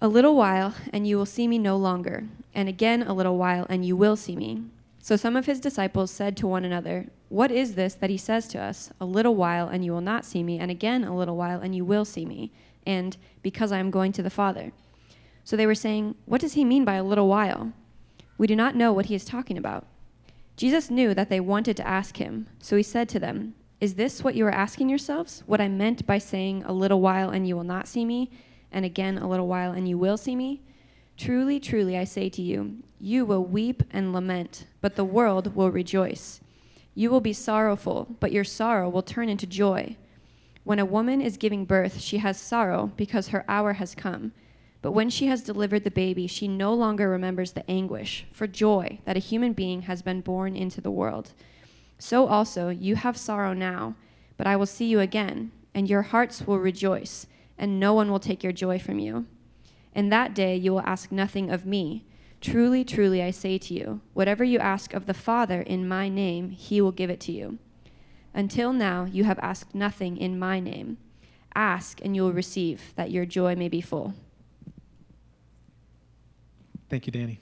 A little while, and you will see me no longer, and again a little while, and you will see me. So some of his disciples said to one another, What is this that he says to us? A little while, and you will not see me, and again a little while, and you will see me, and because I am going to the Father. So they were saying, What does he mean by a little while? We do not know what he is talking about. Jesus knew that they wanted to ask him, so he said to them, Is this what you are asking yourselves? What I meant by saying, A little while and you will not see me, and again a little while and you will see me? Truly, truly, I say to you, you will weep and lament, but the world will rejoice. You will be sorrowful, but your sorrow will turn into joy. When a woman is giving birth, she has sorrow because her hour has come. But when she has delivered the baby, she no longer remembers the anguish for joy that a human being has been born into the world. So also, you have sorrow now, but I will see you again, and your hearts will rejoice, and no one will take your joy from you. In that day, you will ask nothing of me. Truly, truly, I say to you, whatever you ask of the Father in my name, he will give it to you. Until now, you have asked nothing in my name. Ask, and you will receive, that your joy may be full. Thank you, Danny.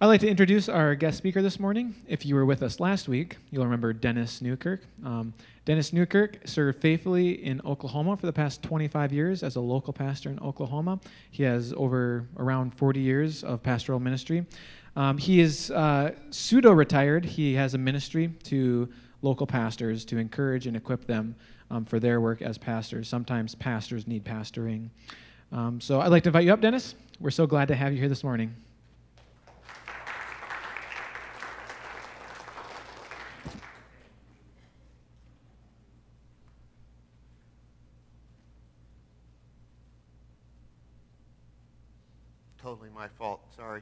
I'd like to introduce our guest speaker this morning. If you were with us last week, you'll remember Dennis Newkirk. Um, Dennis Newkirk served faithfully in Oklahoma for the past 25 years as a local pastor in Oklahoma. He has over around 40 years of pastoral ministry. Um, he is uh, pseudo retired. He has a ministry to local pastors to encourage and equip them um, for their work as pastors. Sometimes pastors need pastoring. Um, so I'd like to invite you up, Dennis. We're so glad to have you here this morning. Totally my fault. Sorry.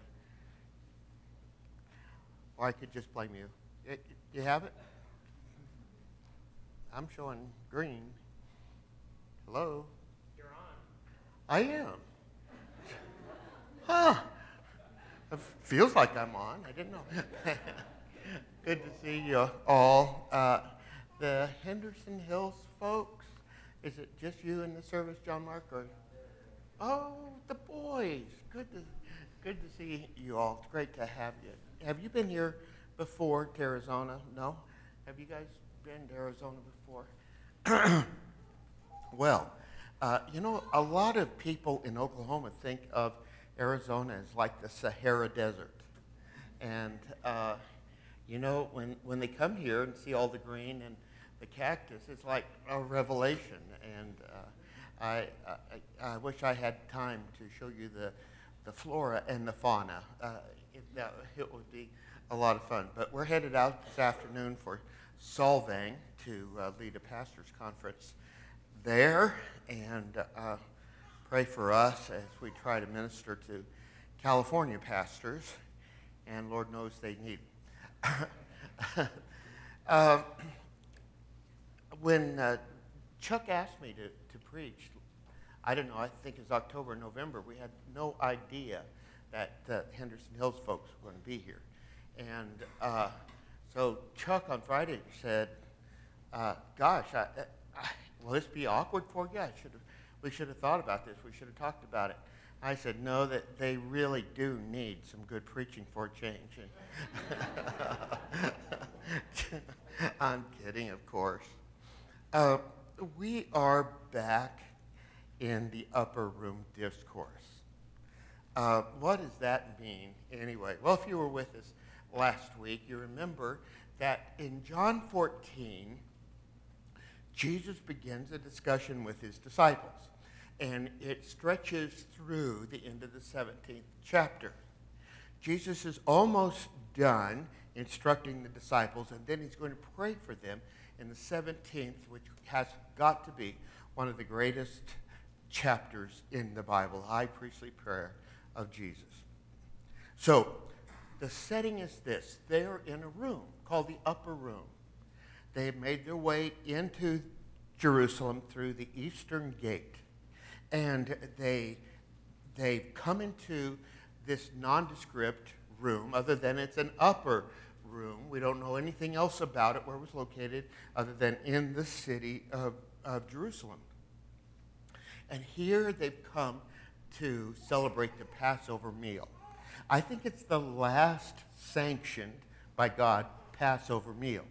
Or I could just blame you. It, you have it? I'm showing green. Hello? You're on. I am. Huh. It feels like I'm on. I didn't know. Good to see you all. Uh, the Henderson Hills folks, is it just you in the service, John Mark? Or? Oh, the boys. Good to, good to see you all. It's great to have you. Have you been here before to Arizona? No? Have you guys been to Arizona before? well, uh, you know, a lot of people in Oklahoma think of Arizona as like the Sahara Desert. And, uh, you know, when, when they come here and see all the green and the cactus, it's like a revelation. And uh, I, I, I, wish I had time to show you the, the flora and the fauna. It, that, it would be a lot of fun. But we're headed out this afternoon for Solvang to uh, lead a pastor's conference there. And uh, pray for us as we try to minister to California pastors, and Lord knows they need. uh, when Chuck asked me to, to preach, I don't know, I think it's October, November, we had no idea that uh, Henderson Hills folks were going to be here. And uh, so Chuck on Friday said, uh, Gosh, I, I, will this be awkward for you? I should we should have thought about this. We should have talked about it. I said, no, that they really do need some good preaching for change. I'm kidding, of course. Uh, we are back in the upper room discourse. Uh, what does that mean anyway? Well, if you were with us last week, you remember that in John 14, Jesus begins a discussion with his disciples and it stretches through the end of the 17th chapter. Jesus is almost done instructing the disciples, and then he's going to pray for them in the 17th, which has got to be one of the greatest chapters in the Bible, high priestly prayer of Jesus. So, the setting is this they're in a room called the upper room. They have made their way into Jerusalem through the eastern gate and they they've come into this nondescript room other than it's an upper room we don't know anything else about it where it was located other than in the city of, of jerusalem and here they've come to celebrate the Passover meal. I think it's the last sanctioned by God Passover meal.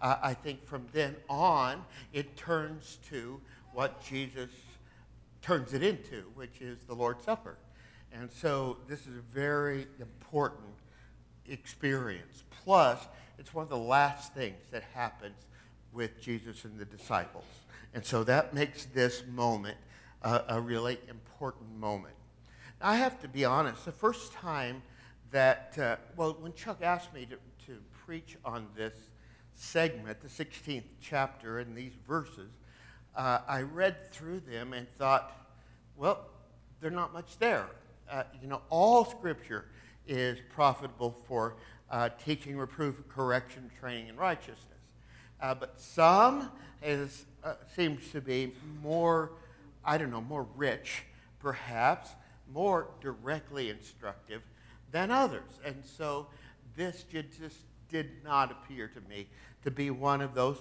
Uh, I think from then on, it turns to what Jesus turns it into, which is the Lord's Supper. And so this is a very important experience. Plus, it's one of the last things that happens with Jesus and the disciples. And so that makes this moment uh, a really important moment. I have to be honest, the first time that, uh, well, when Chuck asked me to, to preach on this segment, the 16th chapter, and these verses, uh, I read through them and thought, well, there's not much there. Uh, you know, all Scripture is profitable for uh, teaching, reproof, correction, training, and righteousness. Uh, but some is, uh, seems to be more, I don't know, more rich, perhaps, more directly instructive than others. And so this just did not appear to me to be one of those,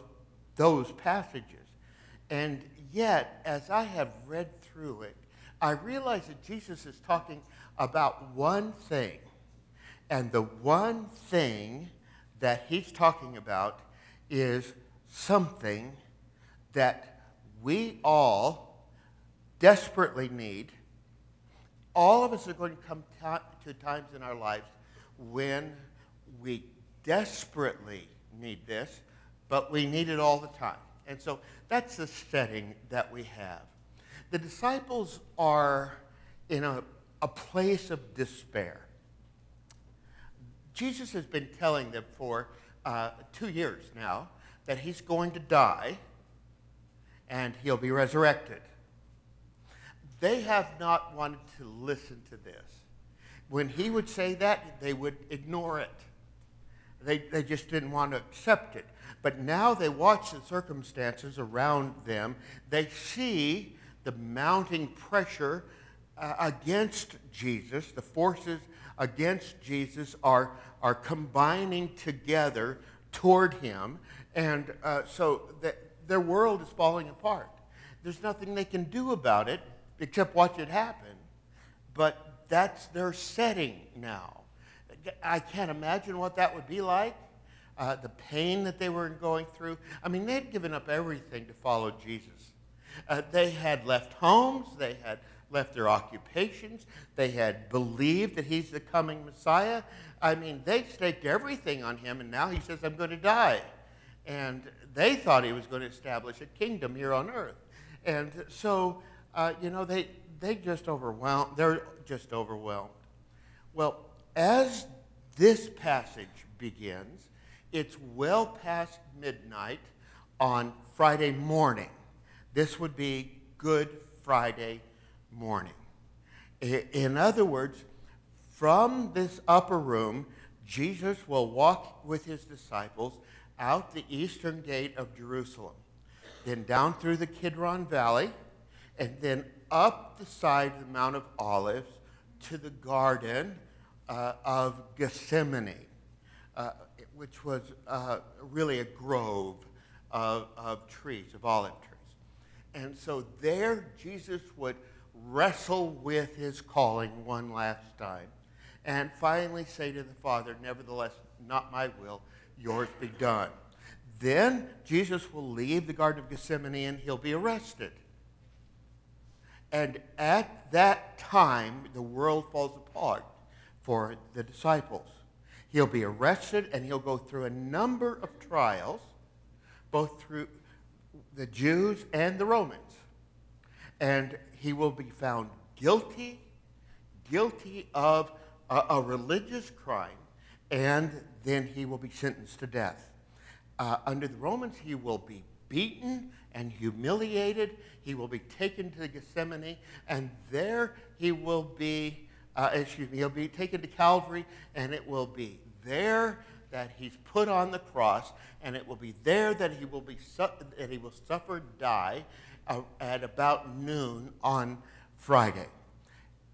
those passages. And yet, as I have read through it, I realize that Jesus is talking about one thing. And the one thing that he's talking about is something that we all desperately need. All of us are going to come to times in our lives when we desperately need this, but we need it all the time. And so that's the setting that we have. The disciples are in a, a place of despair. Jesus has been telling them for uh, two years now that he's going to die and he'll be resurrected. They have not wanted to listen to this. When he would say that, they would ignore it. They, they just didn't want to accept it. But now they watch the circumstances around them. They see the mounting pressure uh, against Jesus. The forces against Jesus are, are combining together toward him. And uh, so the, their world is falling apart. There's nothing they can do about it except watch it happen. But that's their setting now. I can't imagine what that would be like. Uh, the pain that they were going through. I mean, they'd given up everything to follow Jesus. Uh, they had left homes, they had left their occupations, they had believed that he's the coming Messiah. I mean, they staked everything on him, and now he says, I'm going to die. And they thought he was going to establish a kingdom here on earth. And so, uh, you know, they, they just overwhelmed, they're just overwhelmed. Well, as this passage begins, it's well past midnight on Friday morning. This would be Good Friday morning. In other words, from this upper room, Jesus will walk with his disciples out the eastern gate of Jerusalem, then down through the Kidron Valley, and then up the side of the Mount of Olives to the Garden uh, of Gethsemane. Uh, which was uh, really a grove of, of trees, of olive trees. And so there, Jesus would wrestle with his calling one last time and finally say to the Father, Nevertheless, not my will, yours be done. Then Jesus will leave the Garden of Gethsemane and he'll be arrested. And at that time, the world falls apart for the disciples. He'll be arrested and he'll go through a number of trials, both through the Jews and the Romans. And he will be found guilty, guilty of a, a religious crime, and then he will be sentenced to death. Uh, under the Romans, he will be beaten and humiliated. He will be taken to Gethsemane, and there he will be, uh, excuse me, he'll be taken to Calvary, and it will be there that he's put on the cross, and it will be there that he will be su- that he will suffer, die uh, at about noon on Friday.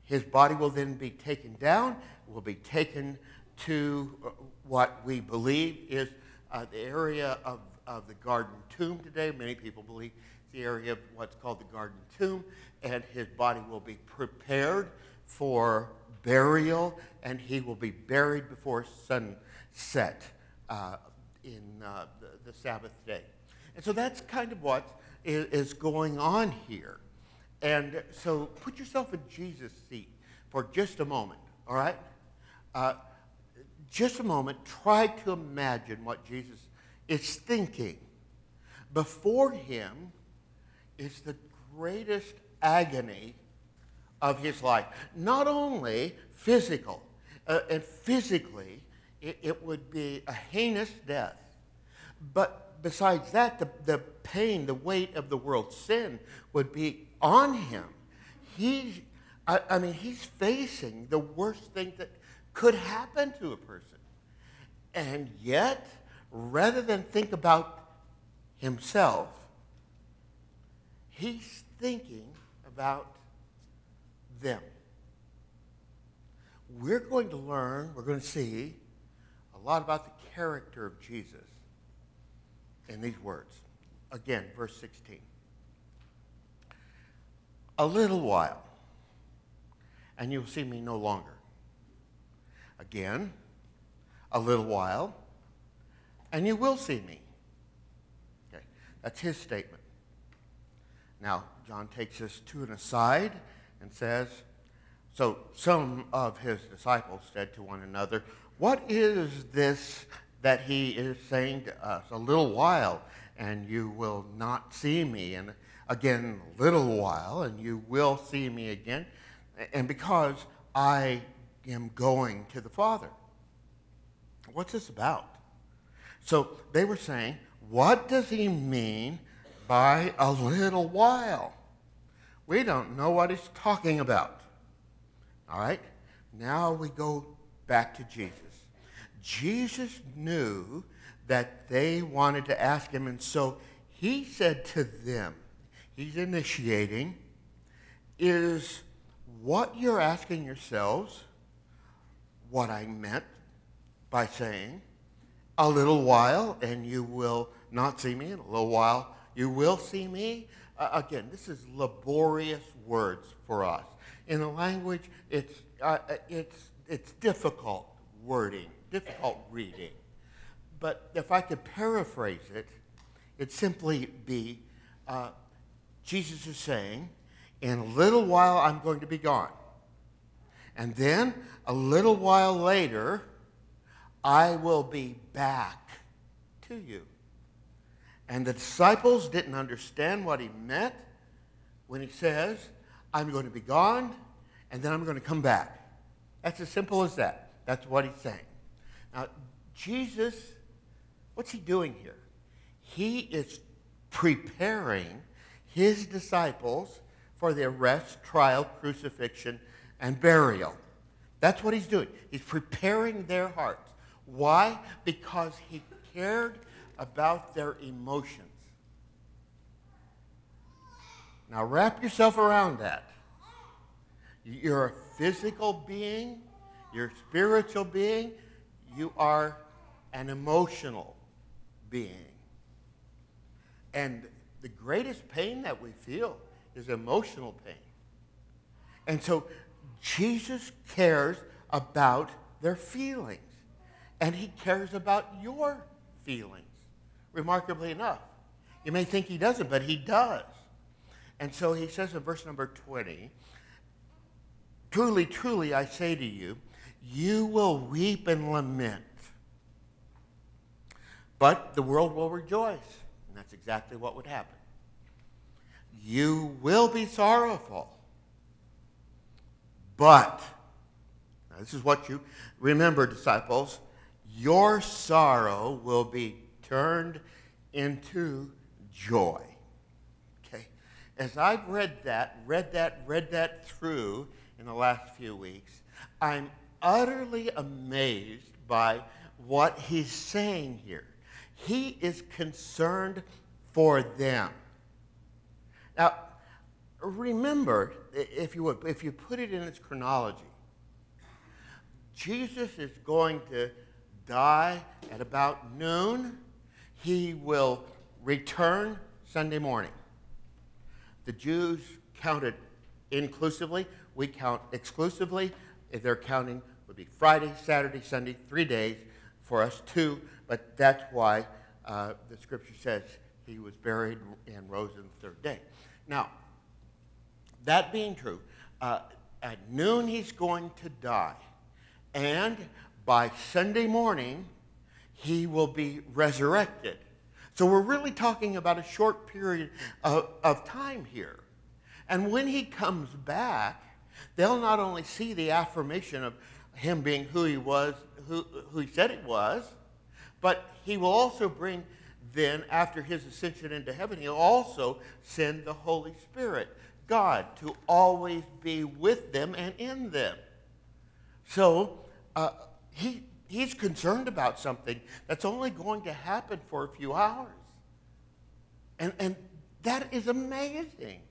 His body will then be taken down, will be taken to uh, what we believe is uh, the area of, of the garden tomb today. Many people believe the area of what's called the garden tomb, and his body will be prepared for burial, and he will be buried before sunset uh, in uh, the, the Sabbath day. And so that's kind of what is, is going on here. And so put yourself in Jesus' seat for just a moment, all right? Uh, just a moment, try to imagine what Jesus is thinking. Before him is the greatest agony of his life. Not only physical, uh, and physically, it, it, would be a heinous death, but besides that, the, the pain, the weight of the world's sin would be on him. He, I, I mean, he's facing the worst thing that could happen to a person. And yet, rather than think about himself, he's thinking about them. We're going to learn, we're going to see a lot about the character of Jesus in these words. Again, verse 16. A little while, and you'll see me no longer. Again, a little while, and you will see me. Okay, that's his statement. Now, John takes us to an aside and says, So some of his disciples said to one another, What is this that he is saying to us? A little while, and you will not see me. And again, a little while, and you will see me again. And because I am going to the Father. What's this about? So they were saying, What does he mean by a little while? We don't know what he's talking about. All right? Now we go back to Jesus. Jesus knew that they wanted to ask him, and so he said to them, He's initiating, is what you're asking yourselves what I meant by saying, A little while, and you will not see me, in a little while, you will see me. Uh, again, this is laborious words for us. In the language, it's, uh, uh, it's, it's difficult wording, difficult reading. But if I could paraphrase it, it'd simply be uh, Jesus is saying, In a little while, I'm going to be gone. And then, a little while later, I will be back to you. And the disciples didn't understand what he meant when he says, I'm going to be gone and then I'm going to come back. That's as simple as that. That's what he's saying. Now, Jesus, what's he doing here? He is preparing his disciples for the arrest, trial, crucifixion, and burial. That's what he's doing. He's preparing their hearts. Why? Because he cared about their emotions. Now, wrap yourself around that. You're a physical being, you're a spiritual being, you are an emotional being. And the greatest pain that we feel is emotional pain. And so Jesus cares about their feelings, and he cares about your feelings, remarkably enough. You may think he doesn't, but he does. And so he says in verse number 20, Truly, truly, I say to you, you will weep and lament, but the world will rejoice. And that's exactly what would happen. You will be sorrowful, but, this is what you remember, disciples, your sorrow will be turned into joy. Okay? As I've read that, read that, read that through in the last few weeks, I'm utterly amazed by what he's saying here. He is concerned for them. Now, remember, if you would, if you put it in its chronology, Jesus is going to die at about noon. He will return Sunday morning. the Jews counted inclusively. We count exclusively. If they're counting, would be Friday, Saturday, Sunday, three days. For us, two. But that's why uh, the scripture says he was buried and rose on the third day. Now, that being true, uh, at noon he's going to die. And by Sunday morning, he will be resurrected. So we're really talking about a short period of, of time here. And when he comes back, they'll not only see the affirmation of him being who he was, who, who he said he was, but he will also bring then, after his ascension into heaven, he'll also send the Holy Spirit, God, to always be with them and in them. So uh, he, he's concerned about something that's only going to happen for a few hours. And, and that is amazing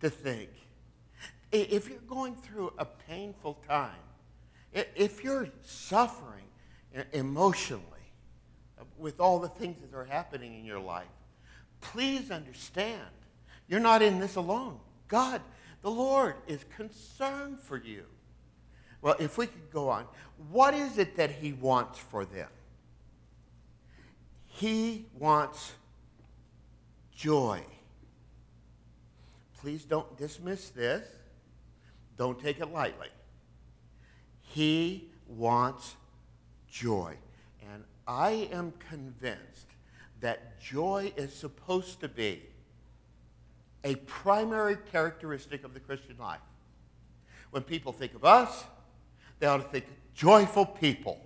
to think. If you're going through a painful time, if you're suffering emotionally uh, with all the things that are happening in your life, please understand you're not in this alone. God, the Lord, is concerned for you. Well, if we could go on, what is it that He wants for them? He wants joy. Please don't dismiss this. Don't take it lightly. He wants joy. And I am convinced that joy is supposed to be a primary characteristic of the Christian life. When people think of us, they ought to think joyful people.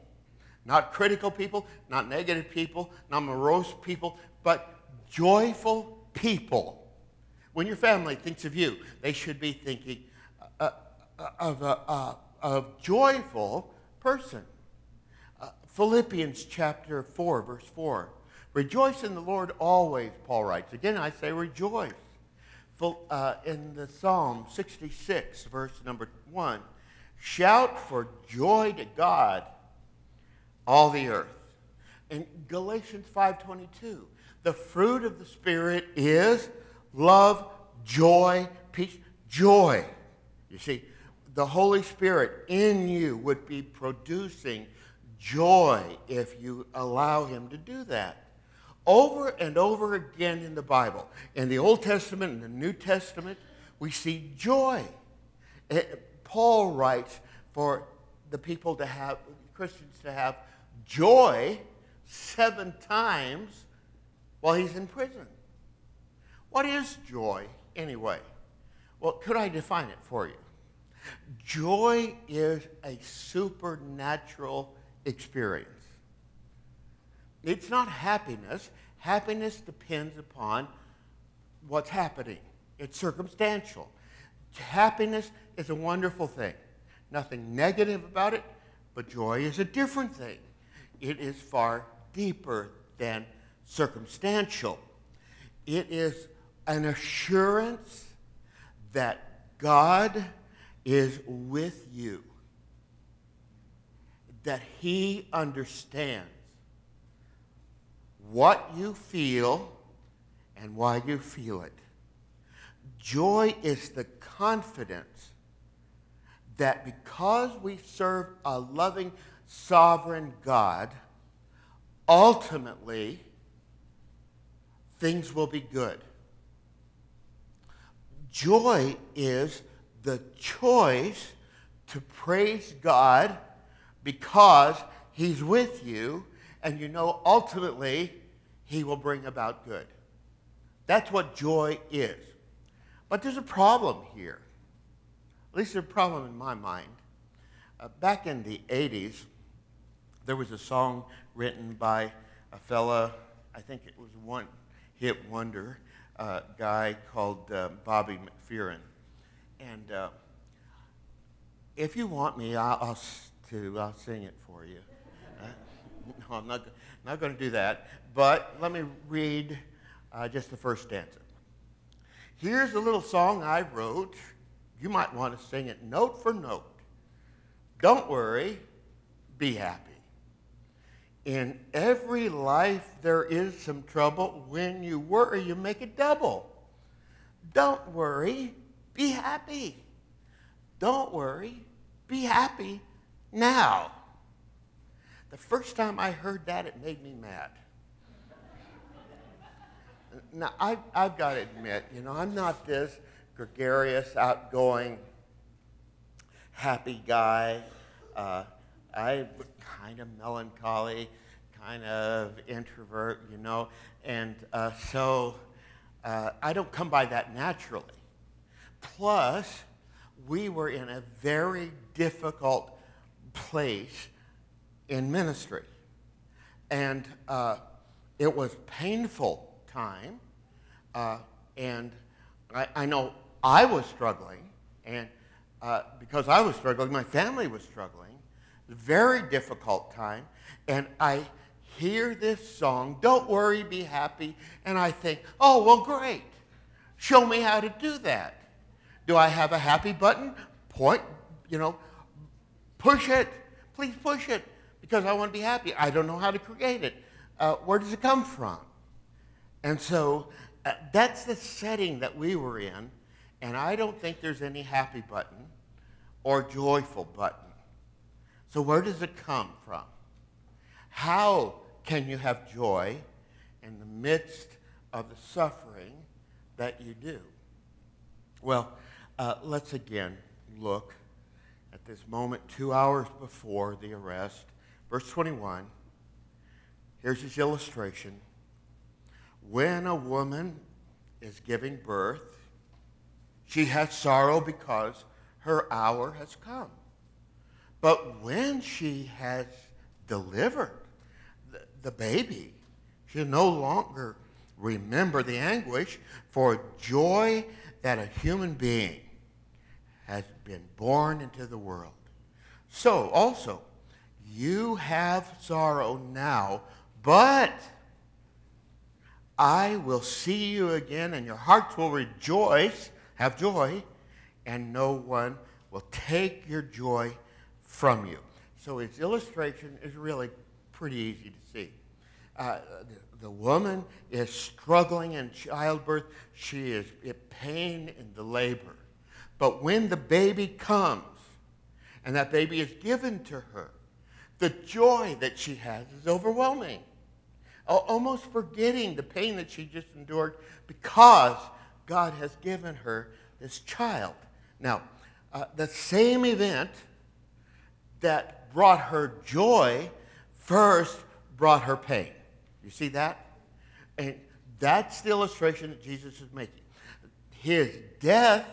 Not critical people, not negative people, not morose people, but joyful people. When your family thinks of you, they should be thinking uh, uh, of a, uh, of joyful person. Uh, Philippians chapter 4, verse 4. Rejoice in the Lord always, Paul writes. Again, I say rejoice. Uh, in the Psalm 66, verse number 1, shout for joy to God, all the earth. In Galatians 5.22, the fruit of the Spirit is love, joy, peace, joy. You see, the Holy Spirit in you would be producing joy if you allow Him to do that. Over and over again in the Bible, in the Old Testament and the New Testament, we see joy. Eh, Paul writes for the people to have, Christians to have joy seven times while he's in prison. What is joy, anyway? Well, could I define it for you? Joy is a supernatural experience. It's not happiness. Happiness depends upon what's happening, it's circumstantial. Happiness is a wonderful thing. Nothing negative about it, but joy is a different thing. It is far deeper than circumstantial. It is an assurance that God is with you, that He understands what you feel and why you feel it. Joy is the confidence that because we serve a loving, sovereign God, ultimately, things will be good. Joy is the choice to praise God because He's with you, and you know ultimately He will bring about good. That's what joy is. But there's a problem here. At least a problem in my mind. Uh, back in the 80s, there was a song written by a fella, I think it was one hit wonder uh, guy called uh, Bobby McFerrin. And uh, if you want me, I'll, I'll, to, I'll sing it for you. Uh, no, I'm not, not going to do that. But let me read uh, just the first stanza. Here's a little song I wrote. You might want to sing it note for note. Don't worry, be happy. In every life, there is some trouble. When you worry, you make it double. Don't worry, be happy. Don't worry, be happy now. The first time I heard that, it made me mad. Now, I, I've got to admit, you know, I'm not this gregarious, outgoing, happy guy. Uh, I'm kind of melancholy, kind of introvert, you know, and uh, so uh, I don't come by that naturally. Plus, we were in a very difficult place in ministry. And uh, it was painful time. Uh, and I, I, know I was struggling. And uh, because I was struggling, my family was struggling. Very difficult time. And I hear this song, Don't Worry, Be Happy. And I think, oh, well, great. Show me how to do that. Do I have a happy button? Point, you know, push it. Please push it because I want to be happy. I don't know how to create it. Uh, where does it come from? And so uh, that's the setting that we were in, and I don't think there's any happy button or joyful button. So where does it come from? How can you have joy in the midst of the suffering that you do? Well, uh, let's again look at this moment two hours before the arrest Verse 21, here's his illustration. When a woman is giving birth, she has sorrow because her hour has come. But when she has delivered the, the baby, she'll no longer remember the anguish for joy that a human being has been born into the world. So, also, you have sorrow now, but I will see you again, and your hearts will rejoice, have joy, and no one will take your joy from you. So his illustration is really pretty easy to see. Uh, the, the, woman is struggling in childbirth. She is in pain in the labor. But when the baby comes and that baby is given to her, the joy that she has is overwhelming. Almost forgetting the pain that she just endured because God has given her this child. Now, uh, the same event that brought her joy first brought her pain. You see that? And that's the illustration that Jesus is making. His death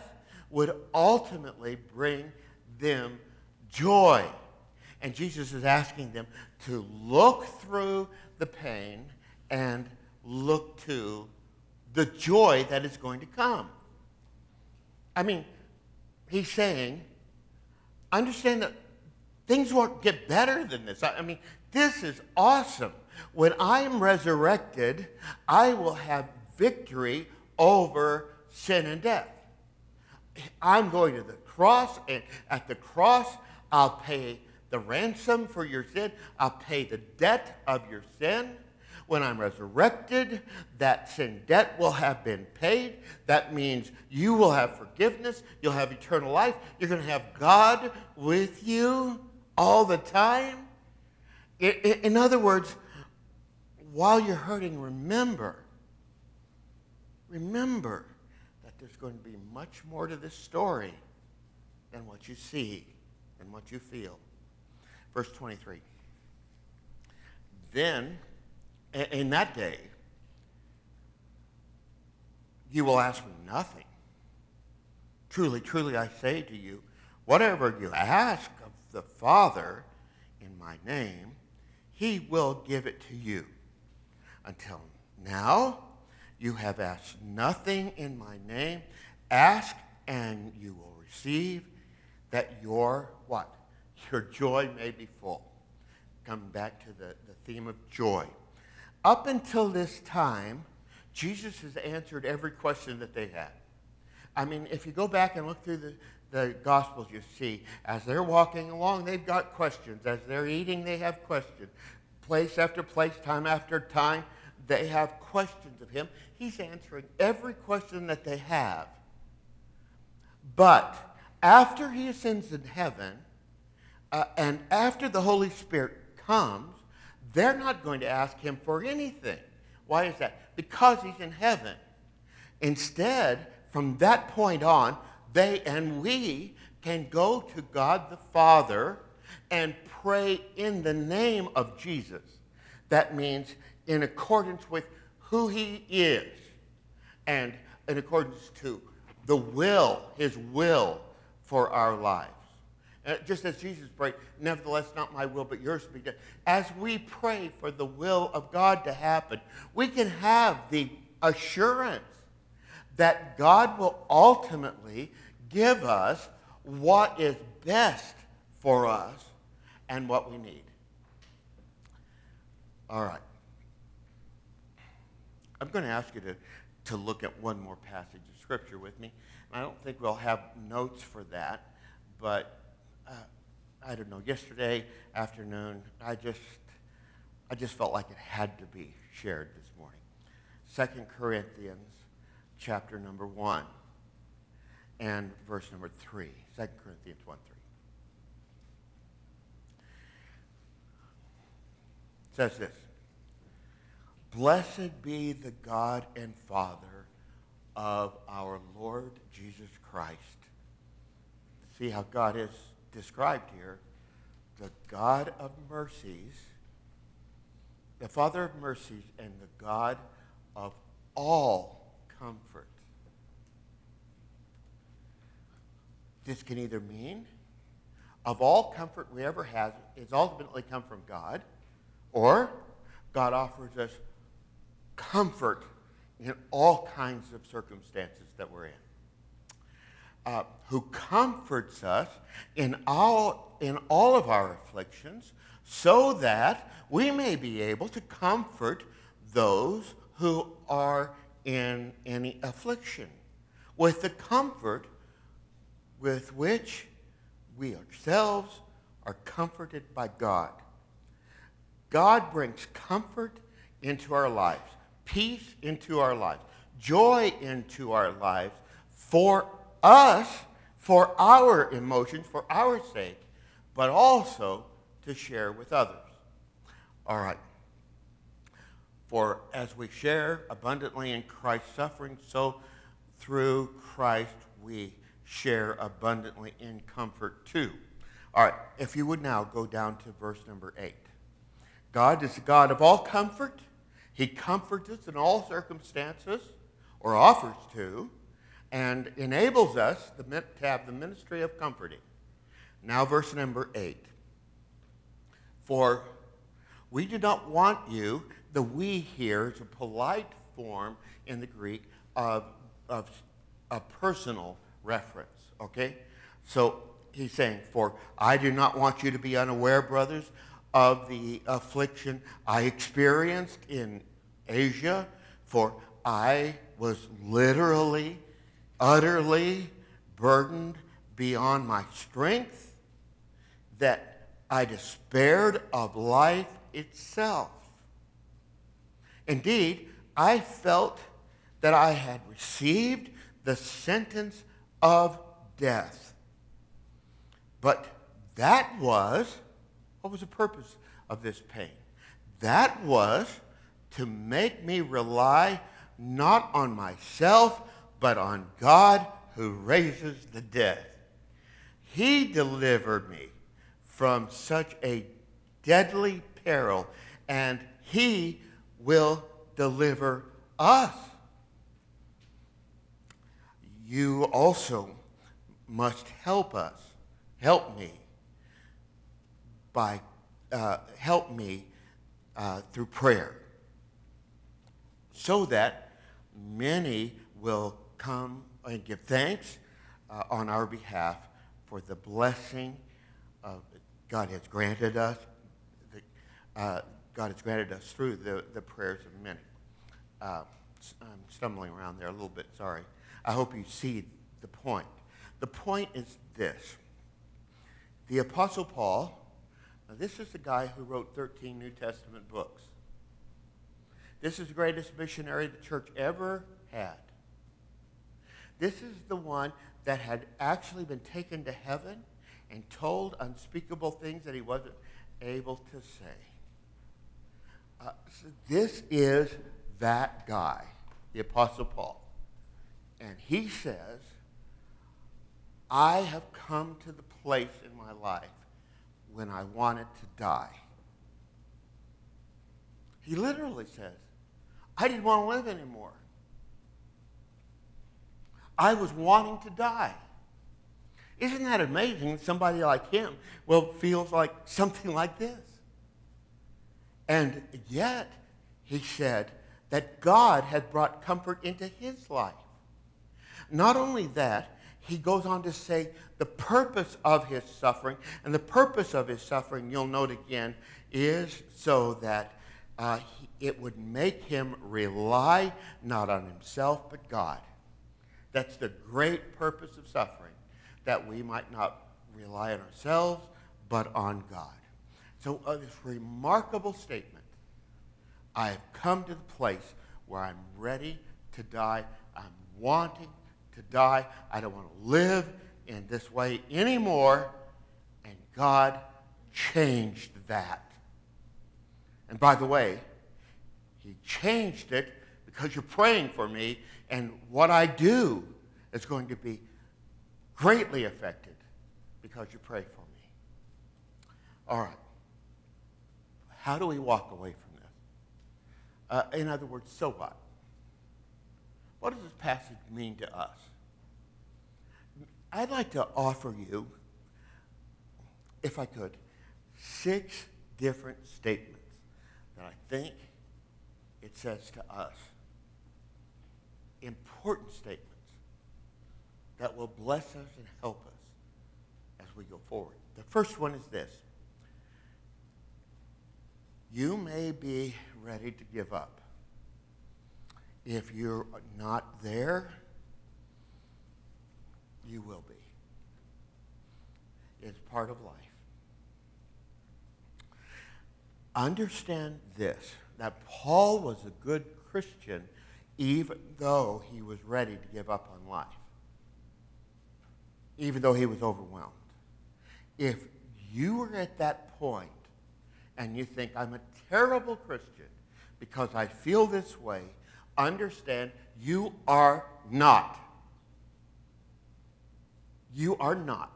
would ultimately bring them joy. And Jesus is asking them to look through the pain and look to the joy that is going to come. I mean, he's saying, understand that things won't get better than this. I mean, this is awesome. When I am resurrected, I will have victory over sin and death. I'm going to the cross, and at the cross, I'll pay the ransom for your sin. I'll pay the debt of your sin. When I'm resurrected, that sin debt will have been paid. That means you will have forgiveness. You'll have eternal life. You're going to have God with you all the time. In other words, while you're hurting, remember, remember that there's going to be much more to this story than what you see and what you feel. Verse 23. Then, in that day, you will ask me nothing. Truly, truly, I say to you, whatever you ask of the Father in my name, he will give it to you. Until now, you have asked nothing in my name. Ask and you will receive that your what? your joy may be full. Coming back to the, the theme of joy. Up until this time, Jesus has answered every question that they had. I mean, if you go back and look through the, the Gospels, you see, as they're walking along, they've got questions. As they're eating, they have questions. Place after place, time after time, they have questions of him. He's answering every question that they have. But after he ascends in heaven, uh, and after the Holy Spirit comes, they're not going to ask him for anything. Why is that? Because he's in heaven. Instead, from that point on, they and we can go to God the Father and pray in the name of Jesus. That means in accordance with who he is and in accordance to the will, his will for our lives. Uh, just as Jesus prayed, nevertheless, not my will, but yours be done. As we pray for the will of God to happen, we can have the assurance that God will ultimately give us what is best for us and what we need. All right. I'm going to ask you to, to look at one more passage of Scripture with me. I don't think we'll have notes for that, but uh, I don't know. Yesterday afternoon, I just, I just felt like it had to be shared this morning. Second Corinthians, chapter number one, and verse number three. Second Corinthians one three. says this Blessed be the God and Father of our Lord Jesus Christ. See how God is described here. The God of mercies, the Father of mercies, and the God of all comfort. This can either mean of all comfort we ever have is ultimately come from God, or God offers us comfort in all kinds of circumstances that we're in. Uh, who comforts us in all, in all of our afflictions so that we may be able to comfort those who are in any affliction with the comfort with which we ourselves are comforted by God. God brings comfort into our lives, peace into our lives, joy into our lives for us, for our emotions, for our sake, but also to share with others. All right. For as we share abundantly in Christ's suffering, so through Christ we share abundantly in comfort too. All right, if you would now go down to verse number 8. God is a God of all comfort. He comforts us in all circumstances, or offers to, and enables us to have the ministry of comforting. Now, verse number 8. For we do not want you, the we here is a polite form in the Greek of, of a personal reference, okay? So he's saying, For I do not want you to be unaware, brothers, of the affliction I experienced in Asia, for I was literally, utterly burdened beyond my strength, that I despaired of life itself. Indeed, I felt that I had received the sentence of death. But that was what was the purpose of this pain? That was to make me rely not on myself, but on God who raises the dead. He delivered me from such a deadly peril, and He will deliver us. You also must help us, help me by uh, help me uh, through prayer so that many will come and give thanks uh, on our behalf for the blessing of God has granted us. The, uh, God has granted us through the, the prayers of many. Uh, I'm stumbling around there a little bit, sorry. I hope you see the point. The point is this. The Apostle Paul this is the guy who wrote 13 New Testament books. This is the greatest missionary the church ever had. This is the one that had actually been taken to heaven and told unspeakable things that he wasn't able to say. Uh, so this is that guy, the Apostle Paul. And he says, I have come to the place in my life when I wanted to die. He literally says, I didn't want to live anymore. I was wanting to die. Isn't that amazing? that Somebody like him, well, feels like something like this. And yet, he said that God had brought comfort into his life. Not only that, he goes on to say the purpose of his suffering, and the purpose of his suffering, you'll note again, is so that uh, it would make him rely not on himself but God. That's the great purpose of suffering, that we might not rely on ourselves but on God. So, uh, this remarkable statement I have come to the place where I'm ready to die. I'm wanting to die. I don't want to live in this way anymore. And God changed that. And by the way, He changed it because you're praying for me, and what I do is going to be greatly affected because you pray for me. All right. How do we walk away from this? Uh, in other words, so what? What does this passage mean to us? I'd like to offer you, if I could, six different statements that I think it says to us. Important statements that will bless us and help us as we go forward. The first one is this You may be ready to give up. If you're not there, you will be. It's part of life. Understand this that Paul was a good Christian even though he was ready to give up on life, even though he was overwhelmed. If you are at that point and you think, I'm a terrible Christian because I feel this way, understand you are not. You are not.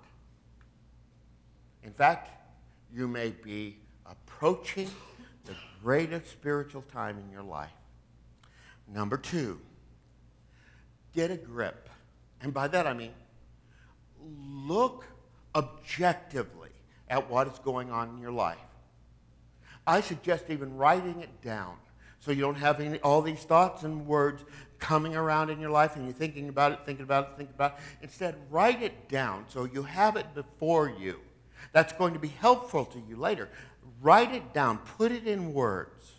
In fact, you may be approaching the greatest spiritual time in your life. Number two, get a grip. And by that I mean, look objectively at what is going on in your life. I suggest even writing it down so you don't have any, all these thoughts and words coming around in your life and you're thinking about it, thinking about it, thinking about it. Instead, write it down so you have it before you. That's going to be helpful to you later. Write it down, put it in words.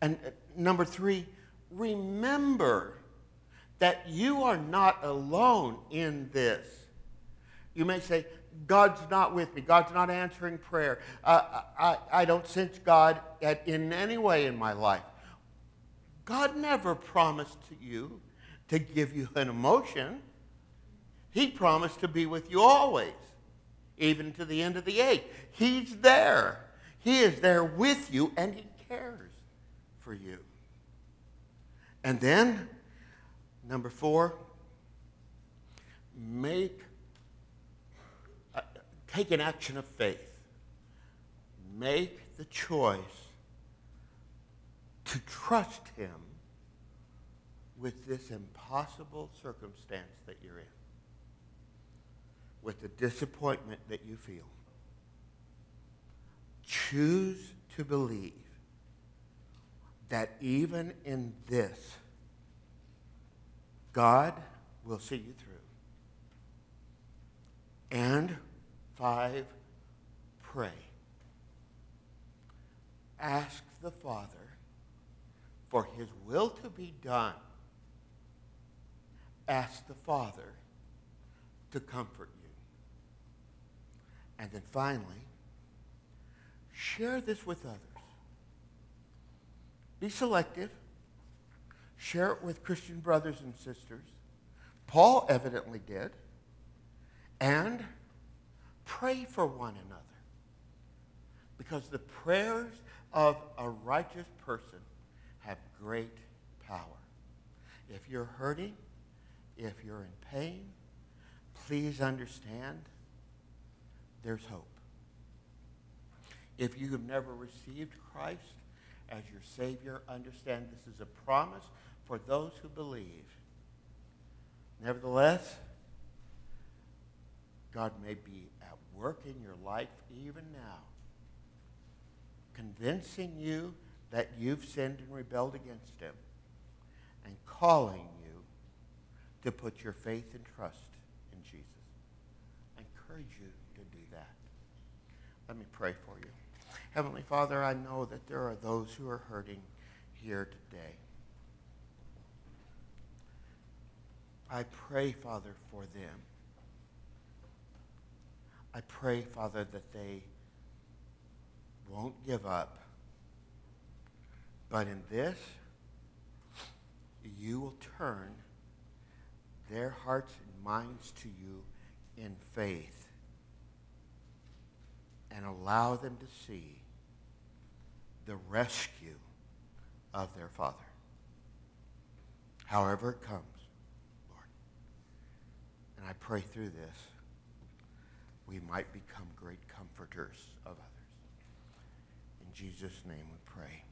And uh, number three, remember that you are not alone in this. You may say, God's not with me. God's not answering prayer. Uh, I, I don't sense God at, in any way in my life. God never promised to you to give you an emotion. He promised to be with you always, even to the end of the age. He's there. He is there with you, and He cares for you. And then, number four, make uh, take an action of faith. Make the choice to trust Him with this impossible circumstance that you're in, with the disappointment that you feel. Choose to believe that even in this, God will see you through. And five, pray. Ask the Father for his will to be done. Ask the Father to comfort you. And then finally, share this with others. Be selective. Share it with Christian brothers and sisters. Paul evidently did. And pray for one another. Because the prayers of a righteous person have great power. If you're hurting, if you're in pain, please understand there's hope. If you have never received Christ as your Savior, understand this is a promise for those who believe. Nevertheless, God may be at work in your life even now, convincing you that you've sinned and rebelled against Him, and calling you to put your faith and trust in Jesus. I encourage you to do that. Let me pray for you. Heavenly Father, I know that there are those who are hurting here today. I pray, Father, for them. I pray, Father, that they won't give up. But in this, you will turn their hearts and minds to you in faith and allow them to see the rescue of their Father. However it comes, Lord. And I pray through this, we might become great comforters of others. In Jesus' name we pray.